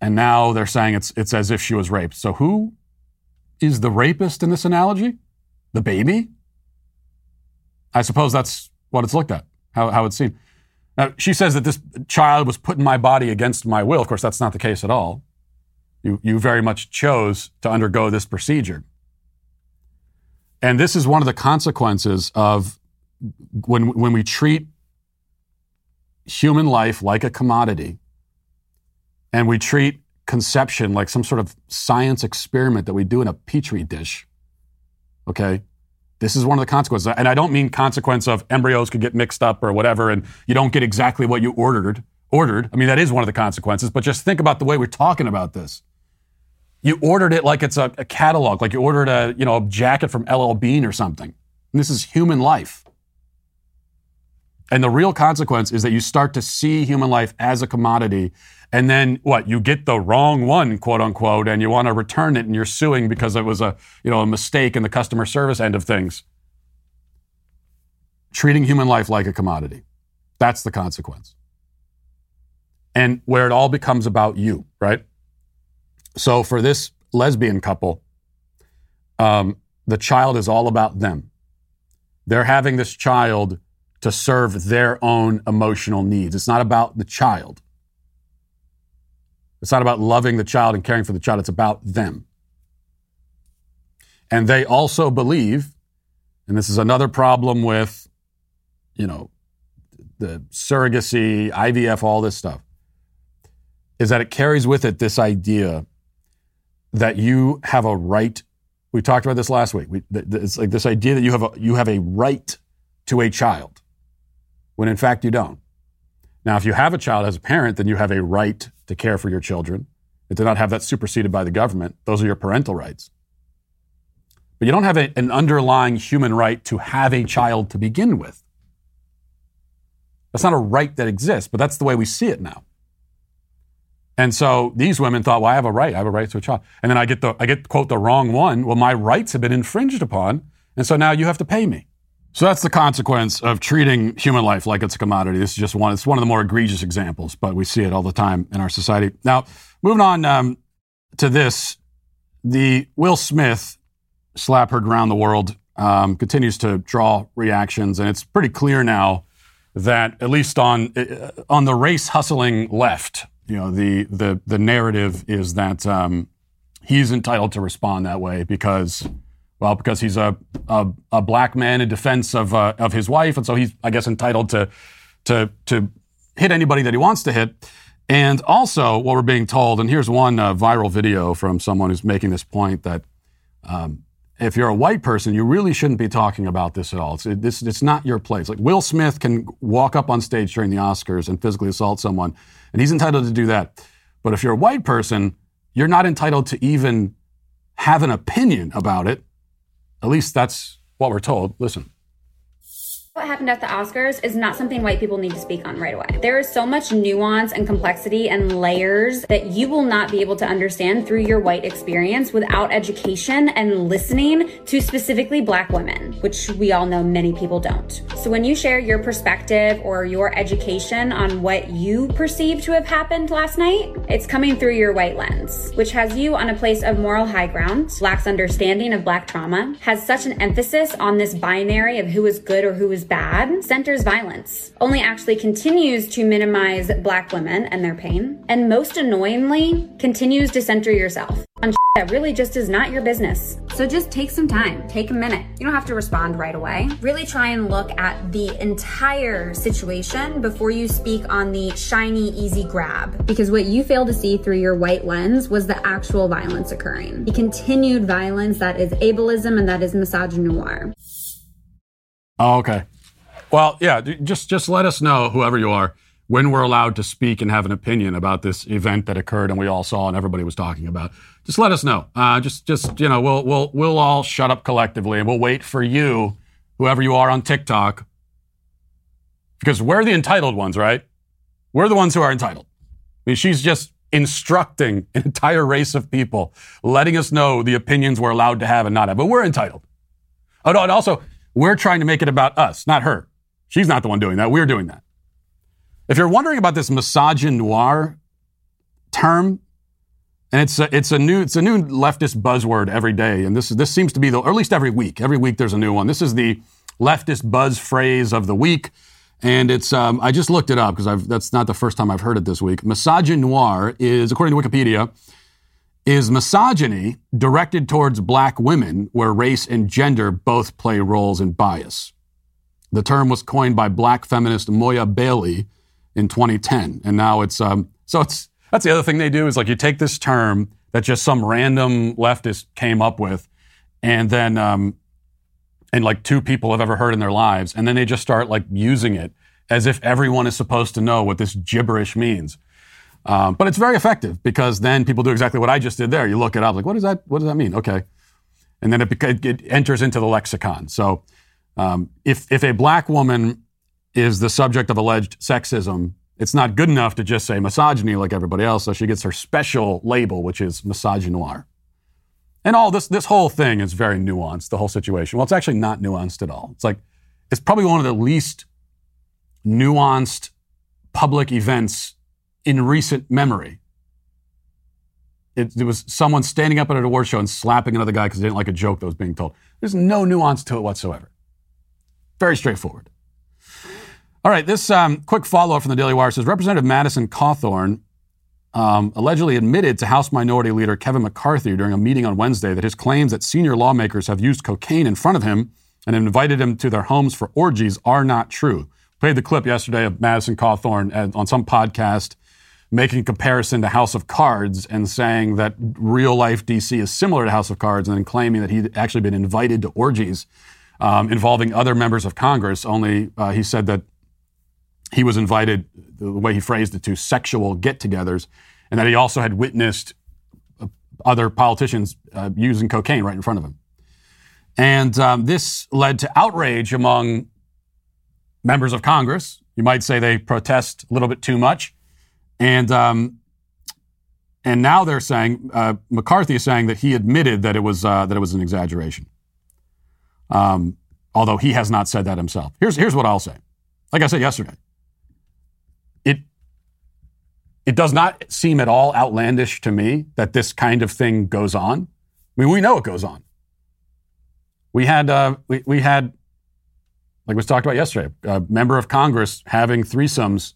and now they're saying it's, it's as if she was raped. So who is the rapist in this analogy? The baby? I suppose that's what it's looked at, how, how it's seen. Now, she says that this child was put in my body against my will. Of course, that's not the case at all. You, you very much chose to undergo this procedure. And this is one of the consequences of when, when we treat human life like a commodity and we treat conception like some sort of science experiment that we do in a petri dish. Okay? This is one of the consequences. And I don't mean consequence of embryos could get mixed up or whatever and you don't get exactly what you ordered. Ordered. I mean, that is one of the consequences, but just think about the way we're talking about this. You ordered it like it's a, a catalog, like you ordered a, you know, a jacket from LL Bean or something. And this is human life. And the real consequence is that you start to see human life as a commodity and then what you get the wrong one quote unquote and you want to return it and you're suing because it was a you know a mistake in the customer service end of things. Treating human life like a commodity. That's the consequence. And where it all becomes about you right? So for this lesbian couple um, the child is all about them. They're having this child to serve their own emotional needs. It's not about the child it's not about loving the child and caring for the child, it's about them. And they also believe, and this is another problem with, you know, the surrogacy, IVF, all this stuff, is that it carries with it this idea that you have a right. We talked about this last week. We, it's like this idea that you have a, you have a right to a child, when in fact you don't. Now, if you have a child as a parent, then you have a right to care for your children and to not have that superseded by the government. Those are your parental rights. But you don't have a, an underlying human right to have a child to begin with. That's not a right that exists, but that's the way we see it now. And so these women thought, well, I have a right. I have a right to a child. And then I get the, I get quote the wrong one. Well, my rights have been infringed upon. And so now you have to pay me. So that's the consequence of treating human life like it's a commodity. This is just one, it's one of the more egregious examples, but we see it all the time in our society. Now, moving on um, to this, the Will Smith slap heard around the world um, continues to draw reactions, and it's pretty clear now that at least on uh, on the race hustling left, you know, the the the narrative is that um, he's entitled to respond that way because, well, because he's a a, a black man in defense of uh, of his wife, and so he's I guess entitled to to to hit anybody that he wants to hit. And also, what we're being told, and here's one uh, viral video from someone who's making this point that um, if you're a white person, you really shouldn't be talking about this at all. It's, it, this, it's not your place. Like Will Smith can walk up on stage during the Oscars and physically assault someone, and he's entitled to do that. But if you're a white person, you're not entitled to even have an opinion about it. At least that's what we're told. Listen. What happened at the Oscars is not something white people need to speak on right away. There is so much nuance and complexity and layers that you will not be able to understand through your white experience without education and listening to specifically black women, which we all know many people don't. So when you share your perspective or your education on what you perceive to have happened last night, it's coming through your white lens, which has you on a place of moral high ground, lacks understanding of black trauma, has such an emphasis on this binary of who is good or who is bad centers violence, only actually continues to minimize black women and their pain, and most annoyingly, continues to center yourself on that really just is not your business. So just take some time, take a minute. You don't have to respond right away. Really try and look at the entire situation before you speak on the shiny, easy grab. Because what you fail to see through your white lens was the actual violence occurring. The continued violence that is ableism and that is misogynoir. Oh, okay. Well, yeah, just just let us know, whoever you are, when we're allowed to speak and have an opinion about this event that occurred and we all saw and everybody was talking about. Just let us know. Uh, just just you know, we'll we'll we'll all shut up collectively and we'll wait for you, whoever you are on TikTok, because we're the entitled ones, right? We're the ones who are entitled. I mean, she's just instructing an entire race of people, letting us know the opinions we're allowed to have and not have, but we're entitled. Oh, no, and also, we're trying to make it about us, not her. She's not the one doing that. We're doing that. If you're wondering about this misogynoir term, and it's a, it's a new it's a new leftist buzzword every day, and this this seems to be the or at least every week. Every week there's a new one. This is the leftist buzz phrase of the week, and it's um, I just looked it up because that's not the first time I've heard it this week. Misogynoir is, according to Wikipedia, is misogyny directed towards black women where race and gender both play roles in bias. The term was coined by black feminist Moya Bailey in 2010, and now it's um, so it's that's the other thing they do is like you take this term that just some random leftist came up with, and then um, and like two people have ever heard in their lives, and then they just start like using it as if everyone is supposed to know what this gibberish means. Um, but it's very effective because then people do exactly what I just did there. You look it up, like what does that what does that mean? Okay, and then it, it enters into the lexicon. So um, if, if a black woman is the subject of alleged sexism, it's not good enough to just say misogyny like everybody else, so she gets her special label, which is misogynoir. And all this, this whole thing is very nuanced, the whole situation. Well, it's actually not nuanced at all. It's like, it's probably one of the least nuanced public events in recent memory. It, it, was someone standing up at an award show and slapping another guy because they didn't like a joke that was being told. There's no nuance to it whatsoever. Very straightforward. All right, this um, quick follow up from the Daily Wire says Representative Madison Cawthorn um, allegedly admitted to House Minority Leader Kevin McCarthy during a meeting on Wednesday that his claims that senior lawmakers have used cocaine in front of him and invited him to their homes for orgies are not true. Played the clip yesterday of Madison Cawthorn on some podcast making comparison to House of Cards and saying that real life DC is similar to House of Cards and then claiming that he'd actually been invited to orgies um, involving other members of Congress. Only uh, he said that he was invited, the way he phrased it, to sexual get togethers, and that he also had witnessed uh, other politicians uh, using cocaine right in front of him. And um, this led to outrage among members of Congress. You might say they protest a little bit too much. And, um, and now they're saying, uh, McCarthy is saying that he admitted that it was, uh, that it was an exaggeration. Um, although he has not said that himself. Here's, here's what I'll say. Like I said yesterday, it it does not seem at all outlandish to me that this kind of thing goes on. I mean, we know it goes on. We had uh, we, we had like was talked about yesterday, a member of Congress having threesomes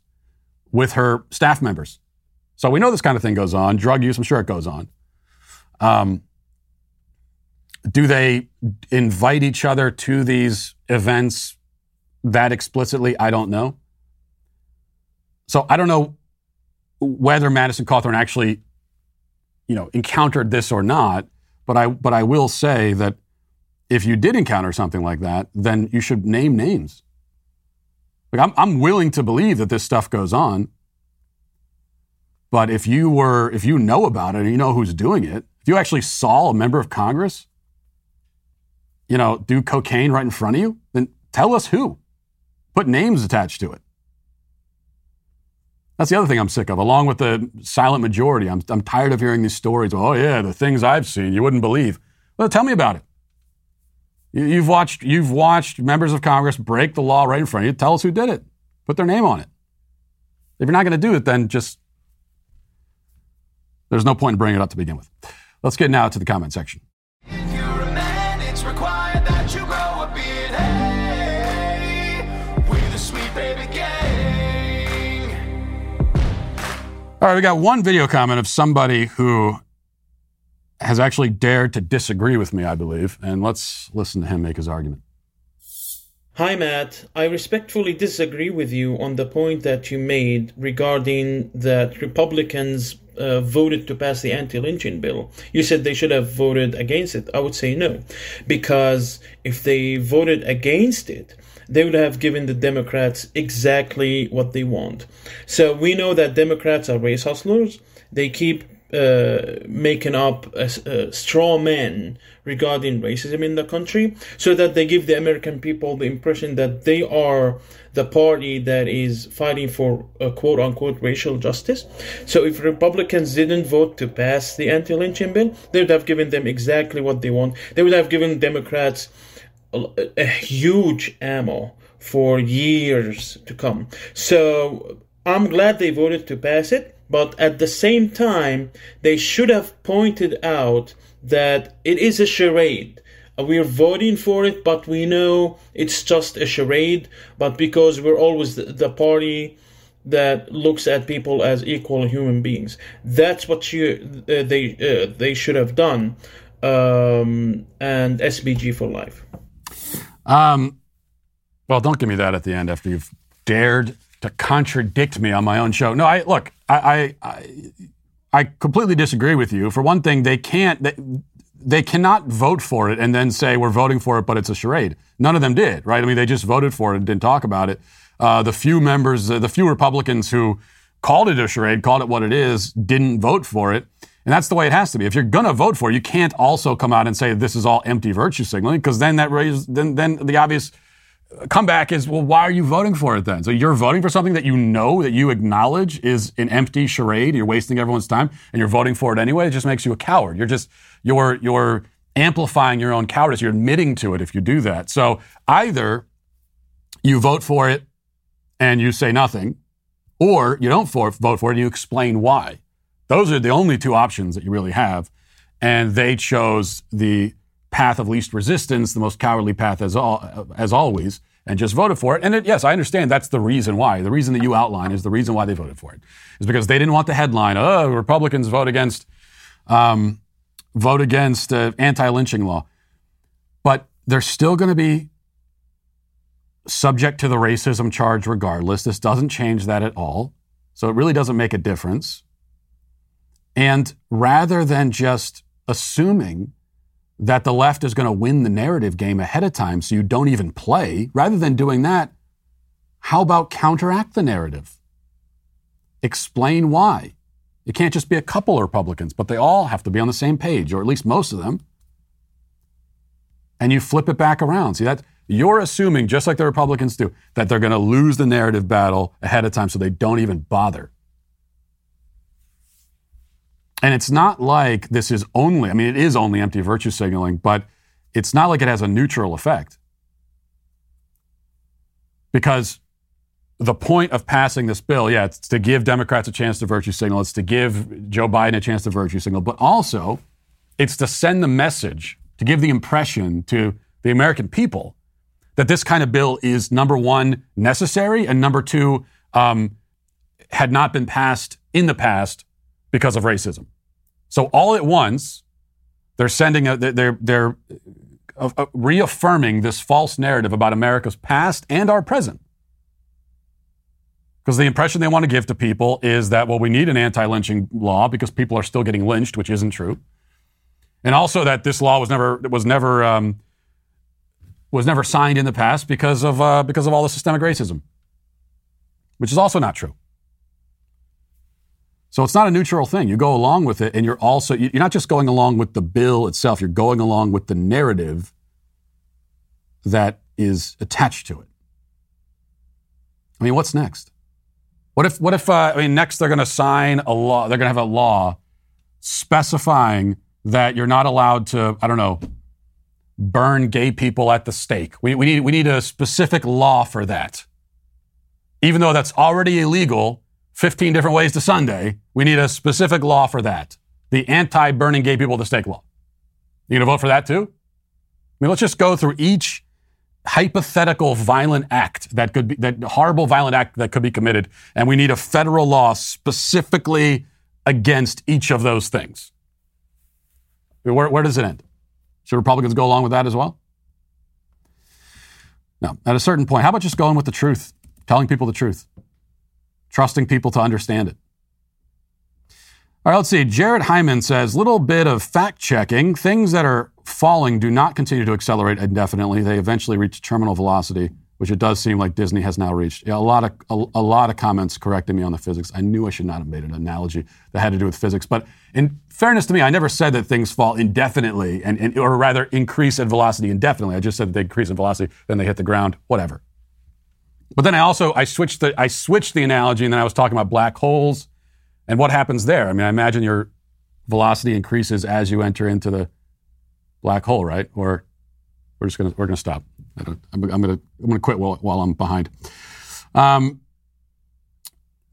with her staff members. So we know this kind of thing goes on. Drug use, I'm sure it goes on. Um, do they invite each other to these events that explicitly? I don't know. So I don't know whether Madison Cawthorn actually, you know, encountered this or not. But I, but I will say that if you did encounter something like that, then you should name names. Like I'm, I'm willing to believe that this stuff goes on. But if you were, if you know about it and you know who's doing it, if you actually saw a member of Congress, you know, do cocaine right in front of you, then tell us who. Put names attached to it. That's the other thing I'm sick of, along with the silent majority. I'm, I'm tired of hearing these stories. Oh, yeah, the things I've seen, you wouldn't believe. Well, tell me about it. You, you've watched, you've watched members of Congress break the law right in front of you. Tell us who did it. Put their name on it. If you're not going to do it, then just, there's no point in bringing it up to begin with. Let's get now to the comment section. All right, we got one video comment of somebody who has actually dared to disagree with me, I believe. And let's listen to him make his argument. Hi, Matt. I respectfully disagree with you on the point that you made regarding that Republicans uh, voted to pass the anti lynching bill. You said they should have voted against it. I would say no. Because if they voted against it, they would have given the Democrats exactly what they want. So we know that Democrats are race hustlers. They keep uh, making up a, a straw man regarding racism in the country so that they give the American people the impression that they are the party that is fighting for a quote unquote racial justice. So if Republicans didn't vote to pass the anti lynching bill, they would have given them exactly what they want. They would have given Democrats a, a huge ammo for years to come. So I'm glad they voted to pass it, but at the same time, they should have pointed out that it is a charade. Uh, we're voting for it, but we know it's just a charade. But because we're always the, party that looks at people as equal human beings, that's what you, uh, they uh, they should have done. Um, and SBG for life. Um, well, don't give me that at the end after you've dared to contradict me on my own show. No, I look, I, I, I, completely disagree with you. For one thing, they can't, they, they cannot vote for it and then say we're voting for it, but it's a charade. None of them did, right? I mean, they just voted for it and didn't talk about it. Uh, the few members, the few Republicans who called it a charade, called it what it is, didn't vote for it. And that's the way it has to be. If you're going to vote for it, you can't also come out and say this is all empty virtue signaling because then that raises, then, then the obvious comeback is, well, why are you voting for it then? So you're voting for something that you know, that you acknowledge is an empty charade. You're wasting everyone's time and you're voting for it anyway. It just makes you a coward. You're just, you're, you're amplifying your own cowardice. You're admitting to it if you do that. So either you vote for it and you say nothing, or you don't for, vote for it and you explain why. Those are the only two options that you really have. And they chose the path of least resistance, the most cowardly path as, as always, and just voted for it. And it, yes, I understand that's the reason why. The reason that you outline is the reason why they voted for it is because they didn't want the headline. Oh, Republicans vote against um, vote against uh, anti-lynching law, but they're still going to be subject to the racism charge regardless. This doesn't change that at all. So it really doesn't make a difference. And rather than just assuming that the left is going to win the narrative game ahead of time so you don't even play, rather than doing that, how about counteract the narrative? Explain why. It can't just be a couple of Republicans, but they all have to be on the same page, or at least most of them. And you flip it back around. See that you're assuming, just like the Republicans do, that they're going to lose the narrative battle ahead of time so they don't even bother. And it's not like this is only, I mean, it is only empty virtue signaling, but it's not like it has a neutral effect. Because the point of passing this bill, yeah, it's to give Democrats a chance to virtue signal, it's to give Joe Biden a chance to virtue signal, but also it's to send the message, to give the impression to the American people that this kind of bill is number one, necessary, and number two, um, had not been passed in the past because of racism. So all at once, they're sending a, they're they're uh, uh, reaffirming this false narrative about America's past and our present. Because the impression they want to give to people is that well, we need an anti-lynching law because people are still getting lynched, which isn't true, and also that this law was never was never um, was never signed in the past because of, uh, because of all the systemic racism, which is also not true. So it's not a neutral thing. You go along with it, and you're also, you're not just going along with the bill itself, you're going along with the narrative that is attached to it. I mean, what's next? What if, what if, uh, I mean, next they're going to sign a law, they're going to have a law specifying that you're not allowed to, I don't know, burn gay people at the stake. We, we, need, we need a specific law for that. Even though that's already illegal, 15 different ways to Sunday, we need a specific law for that. The anti burning gay people at the stake law. You gonna vote for that too? I mean, let's just go through each hypothetical violent act that could be, that horrible violent act that could be committed, and we need a federal law specifically against each of those things. Where, where does it end? Should Republicans go along with that as well? No. At a certain point, how about just going with the truth, telling people the truth, trusting people to understand it? All right, let's see. Jared Hyman says, little bit of fact checking. Things that are falling do not continue to accelerate indefinitely. They eventually reach terminal velocity which it does seem like Disney has now reached. Yeah, a lot of a, a, lot of comments correcting me on the physics. I knew I should not have made an analogy that had to do with physics, but in fairness to me, I never said that things fall indefinitely and, and or rather increase in velocity indefinitely. I just said that they increase in velocity, then they hit the ground, whatever. But then I also I switched the I switched the analogy, and then I was talking about black holes and what happens there. I mean, I imagine your velocity increases as you enter into the black hole, right? Or we're just gonna we're gonna stop. I'm, I'm gonna I'm gonna quit while, while I'm behind. Um,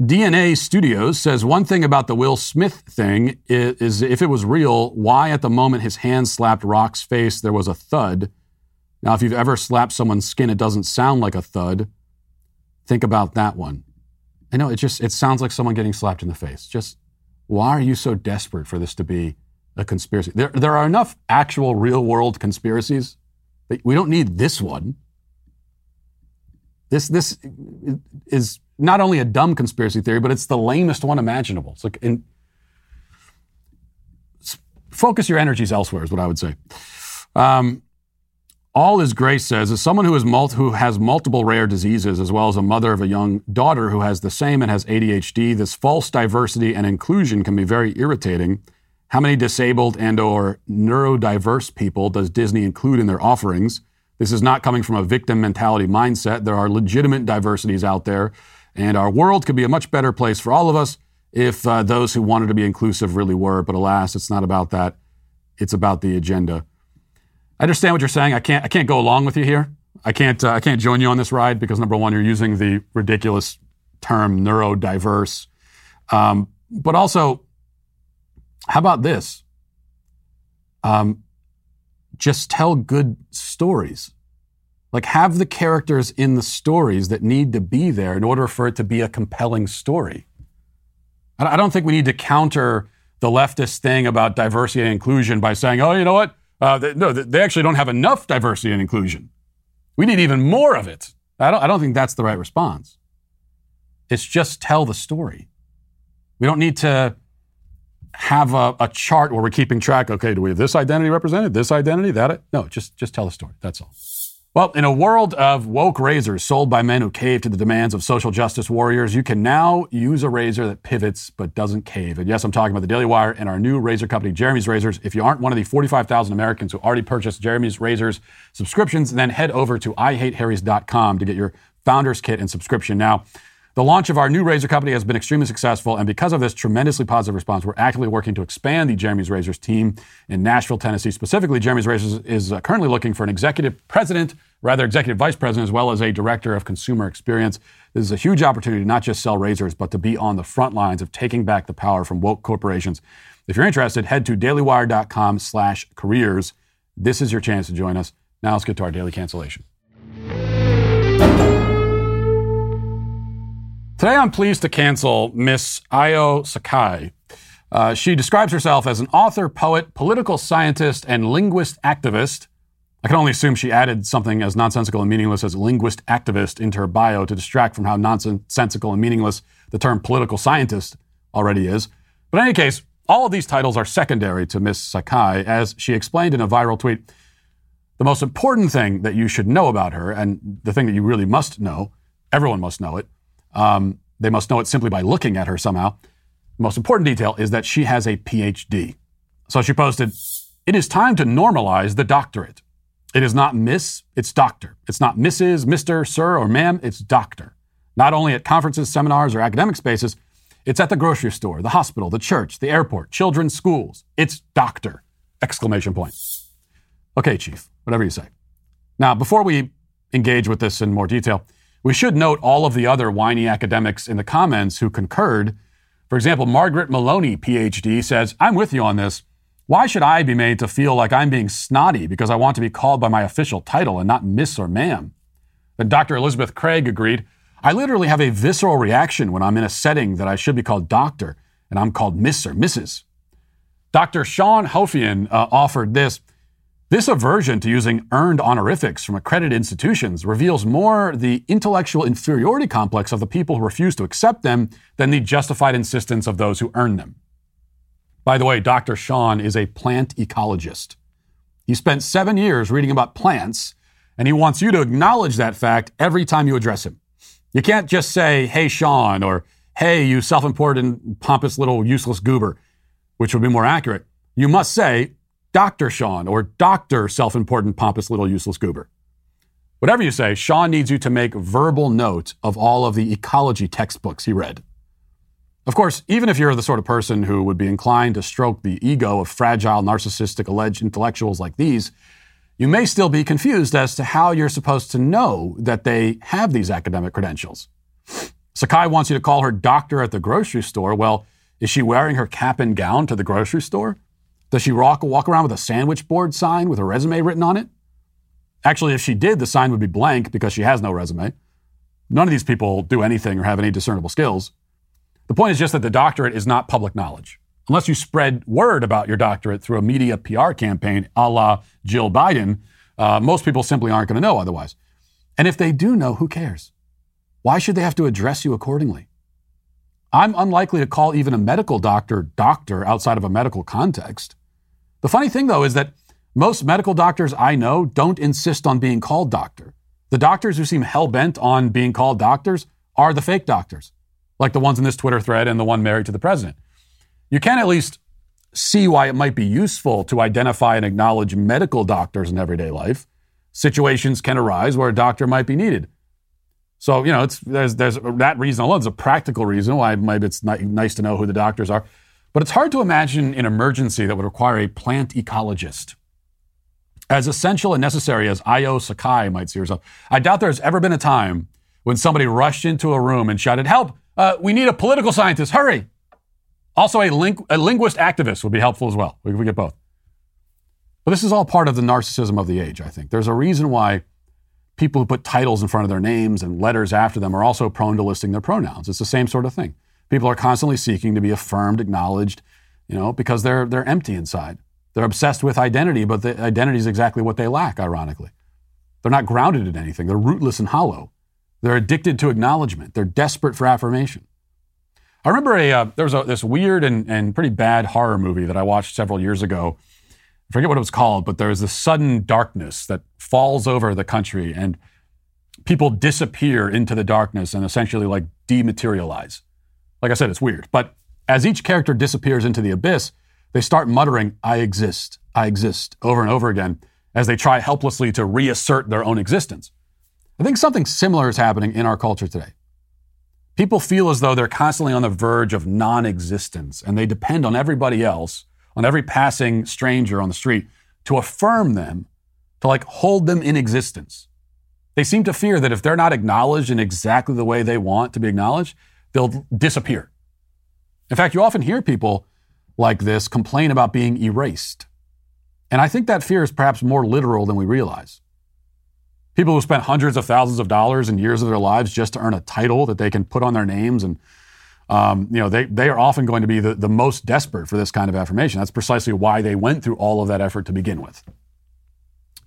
DNA Studios says one thing about the Will Smith thing is, is, if it was real, why at the moment his hand slapped Rock's face there was a thud. Now, if you've ever slapped someone's skin, it doesn't sound like a thud. Think about that one. I know it just it sounds like someone getting slapped in the face. Just why are you so desperate for this to be a conspiracy? There there are enough actual real world conspiracies we don't need this one. This, this is not only a dumb conspiracy theory, but it's the lamest one imaginable. It's like in, focus your energies elsewhere, is what I would say. Um, all is grace says, as someone who, is mul- who has multiple rare diseases, as well as a mother of a young daughter who has the same and has ADHD, this false diversity and inclusion can be very irritating how many disabled and or neurodiverse people does Disney include in their offerings? This is not coming from a victim mentality mindset. There are legitimate diversities out there, and our world could be a much better place for all of us if uh, those who wanted to be inclusive really were. But alas, it's not about that. It's about the agenda. I understand what you're saying. I can't. I can't go along with you here. I can't. Uh, I can't join you on this ride because number one, you're using the ridiculous term neurodiverse, um, but also how about this? Um, just tell good stories. Like, have the characters in the stories that need to be there in order for it to be a compelling story. I don't think we need to counter the leftist thing about diversity and inclusion by saying, oh, you know what? Uh, they, no, they actually don't have enough diversity and inclusion. We need even more of it. I don't, I don't think that's the right response. It's just tell the story. We don't need to have a, a, chart where we're keeping track. Okay, do we have this identity represented? This identity? That? No, just just tell the story. That's all. Well, in a world of woke razors sold by men who cave to the demands of social justice warriors, you can now use a razor that pivots but doesn't cave. And yes, I'm talking about the Daily Wire and our new razor company, Jeremy's Razors. If you aren't one of the 45,000 Americans who already purchased Jeremy's Razors subscriptions, then head over to IHateHarrys.com to get your founder's kit and subscription now. The launch of our new razor company has been extremely successful, and because of this tremendously positive response, we're actively working to expand the Jeremy's Razors team in Nashville, Tennessee. Specifically, Jeremy's Razors is uh, currently looking for an executive president, rather executive vice president, as well as a director of consumer experience. This is a huge opportunity to not just sell razors, but to be on the front lines of taking back the power from woke corporations. If you're interested, head to dailywire.com/careers. This is your chance to join us. Now let's get to our daily cancellation. Today, I'm pleased to cancel Miss Ayo Sakai. Uh, she describes herself as an author, poet, political scientist, and linguist activist. I can only assume she added something as nonsensical and meaningless as linguist activist into her bio to distract from how nonsensical and meaningless the term political scientist already is. But in any case, all of these titles are secondary to Miss Sakai, as she explained in a viral tweet. The most important thing that you should know about her, and the thing that you really must know, everyone must know it, um, they must know it simply by looking at her somehow. The most important detail is that she has a PhD. So she posted, It is time to normalize the doctorate. It is not Miss, it's Doctor. It's not Mrs., Mr., Sir, or Ma'am, it's Doctor. Not only at conferences, seminars, or academic spaces, it's at the grocery store, the hospital, the church, the airport, children's schools. It's Doctor! Exclamation point. Okay, Chief, whatever you say. Now, before we engage with this in more detail, we should note all of the other whiny academics in the comments who concurred. For example, Margaret Maloney, PhD, says, I'm with you on this. Why should I be made to feel like I'm being snotty because I want to be called by my official title and not Miss or Ma'am? Then Dr. Elizabeth Craig agreed, I literally have a visceral reaction when I'm in a setting that I should be called doctor and I'm called Miss or Mrs. Dr. Sean Hofian uh, offered this. This aversion to using earned honorifics from accredited institutions reveals more the intellectual inferiority complex of the people who refuse to accept them than the justified insistence of those who earn them. By the way, Dr. Sean is a plant ecologist. He spent seven years reading about plants, and he wants you to acknowledge that fact every time you address him. You can't just say, hey, Sean, or hey, you self important, pompous little useless goober, which would be more accurate. You must say, Dr. Sean or Dr. Self Important Pompous Little Useless Goober. Whatever you say, Sean needs you to make verbal notes of all of the ecology textbooks he read. Of course, even if you're the sort of person who would be inclined to stroke the ego of fragile, narcissistic, alleged intellectuals like these, you may still be confused as to how you're supposed to know that they have these academic credentials. Sakai wants you to call her doctor at the grocery store. Well, is she wearing her cap and gown to the grocery store? Does she walk, walk around with a sandwich board sign with a resume written on it? Actually, if she did, the sign would be blank because she has no resume. None of these people do anything or have any discernible skills. The point is just that the doctorate is not public knowledge. Unless you spread word about your doctorate through a media PR campaign a la Jill Biden, uh, most people simply aren't going to know otherwise. And if they do know, who cares? Why should they have to address you accordingly? I'm unlikely to call even a medical doctor doctor outside of a medical context. The funny thing, though, is that most medical doctors I know don't insist on being called doctor. The doctors who seem hell bent on being called doctors are the fake doctors, like the ones in this Twitter thread and the one married to the president. You can at least see why it might be useful to identify and acknowledge medical doctors in everyday life. Situations can arise where a doctor might be needed. So, you know, it's, there's, there's that reason alone. It's a practical reason why maybe it's nice to know who the doctors are. But it's hard to imagine an emergency that would require a plant ecologist. As essential and necessary as Ayo Sakai might see herself, I doubt there's ever been a time when somebody rushed into a room and shouted, Help! Uh, we need a political scientist, hurry! Also, a, ling- a linguist activist would be helpful as well. We, we get both. But this is all part of the narcissism of the age, I think. There's a reason why people who put titles in front of their names and letters after them are also prone to listing their pronouns. It's the same sort of thing. People are constantly seeking to be affirmed, acknowledged, you know, because they're they're empty inside. They're obsessed with identity, but the identity is exactly what they lack, ironically. They're not grounded in anything. They're rootless and hollow. They're addicted to acknowledgement. They're desperate for affirmation. I remember a uh, there was a, this weird and, and pretty bad horror movie that I watched several years ago. I forget what it was called, but there was this sudden darkness that falls over the country and people disappear into the darkness and essentially like dematerialize. Like I said, it's weird. But as each character disappears into the abyss, they start muttering, I exist, I exist, over and over again as they try helplessly to reassert their own existence. I think something similar is happening in our culture today. People feel as though they're constantly on the verge of non existence and they depend on everybody else, on every passing stranger on the street, to affirm them, to like hold them in existence. They seem to fear that if they're not acknowledged in exactly the way they want to be acknowledged, they'll disappear. In fact, you often hear people like this complain about being erased. And I think that fear is perhaps more literal than we realize. People who spent hundreds of thousands of dollars and years of their lives just to earn a title that they can put on their names and um, you know, they, they are often going to be the, the most desperate for this kind of affirmation. That's precisely why they went through all of that effort to begin with.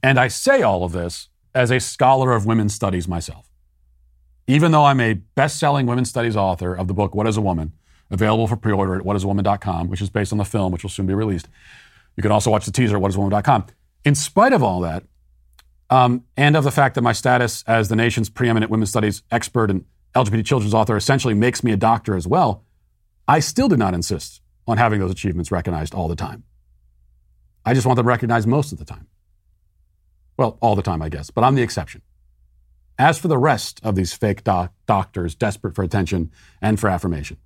And I say all of this as a scholar of women's studies myself. Even though I'm a best selling women's studies author of the book, What is a Woman, available for pre order at whatisawoman.com, which is based on the film, which will soon be released. You can also watch the teaser at whatisawoman.com. In spite of all that, um, and of the fact that my status as the nation's preeminent women's studies expert and LGBT children's author essentially makes me a doctor as well, I still do not insist on having those achievements recognized all the time. I just want them recognized most of the time. Well, all the time, I guess, but I'm the exception. As for the rest of these fake doc- doctors desperate for attention and for affirmation,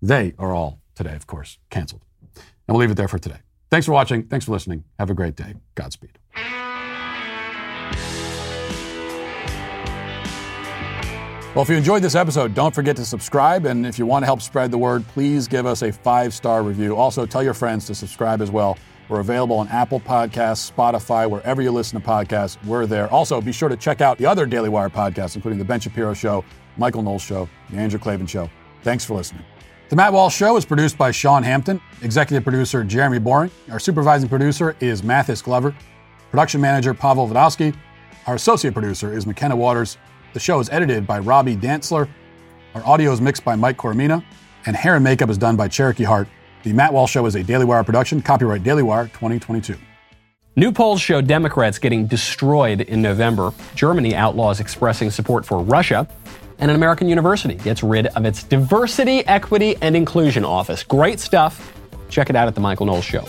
they are all today, of course, canceled. And we'll leave it there for today. Thanks for watching. Thanks for listening. Have a great day. Godspeed. Well, if you enjoyed this episode, don't forget to subscribe. And if you want to help spread the word, please give us a five star review. Also, tell your friends to subscribe as well. We're available on Apple Podcasts, Spotify, wherever you listen to podcasts. We're there. Also, be sure to check out the other Daily Wire podcasts, including The Ben Shapiro Show, Michael Knowles Show, The Andrew Klavan Show. Thanks for listening. The Matt Walsh Show is produced by Sean Hampton, executive producer Jeremy Boring. Our supervising producer is Mathis Glover, production manager Pavel Vodowski. Our associate producer is McKenna Waters. The show is edited by Robbie Dantzler. Our audio is mixed by Mike Coromina, and hair and makeup is done by Cherokee Hart. The Matt Walsh Show is a Daily Wire production, copyright Daily Wire 2022. New polls show Democrats getting destroyed in November. Germany outlaws expressing support for Russia. And an American university gets rid of its Diversity, Equity, and Inclusion Office. Great stuff. Check it out at The Michael Knowles Show.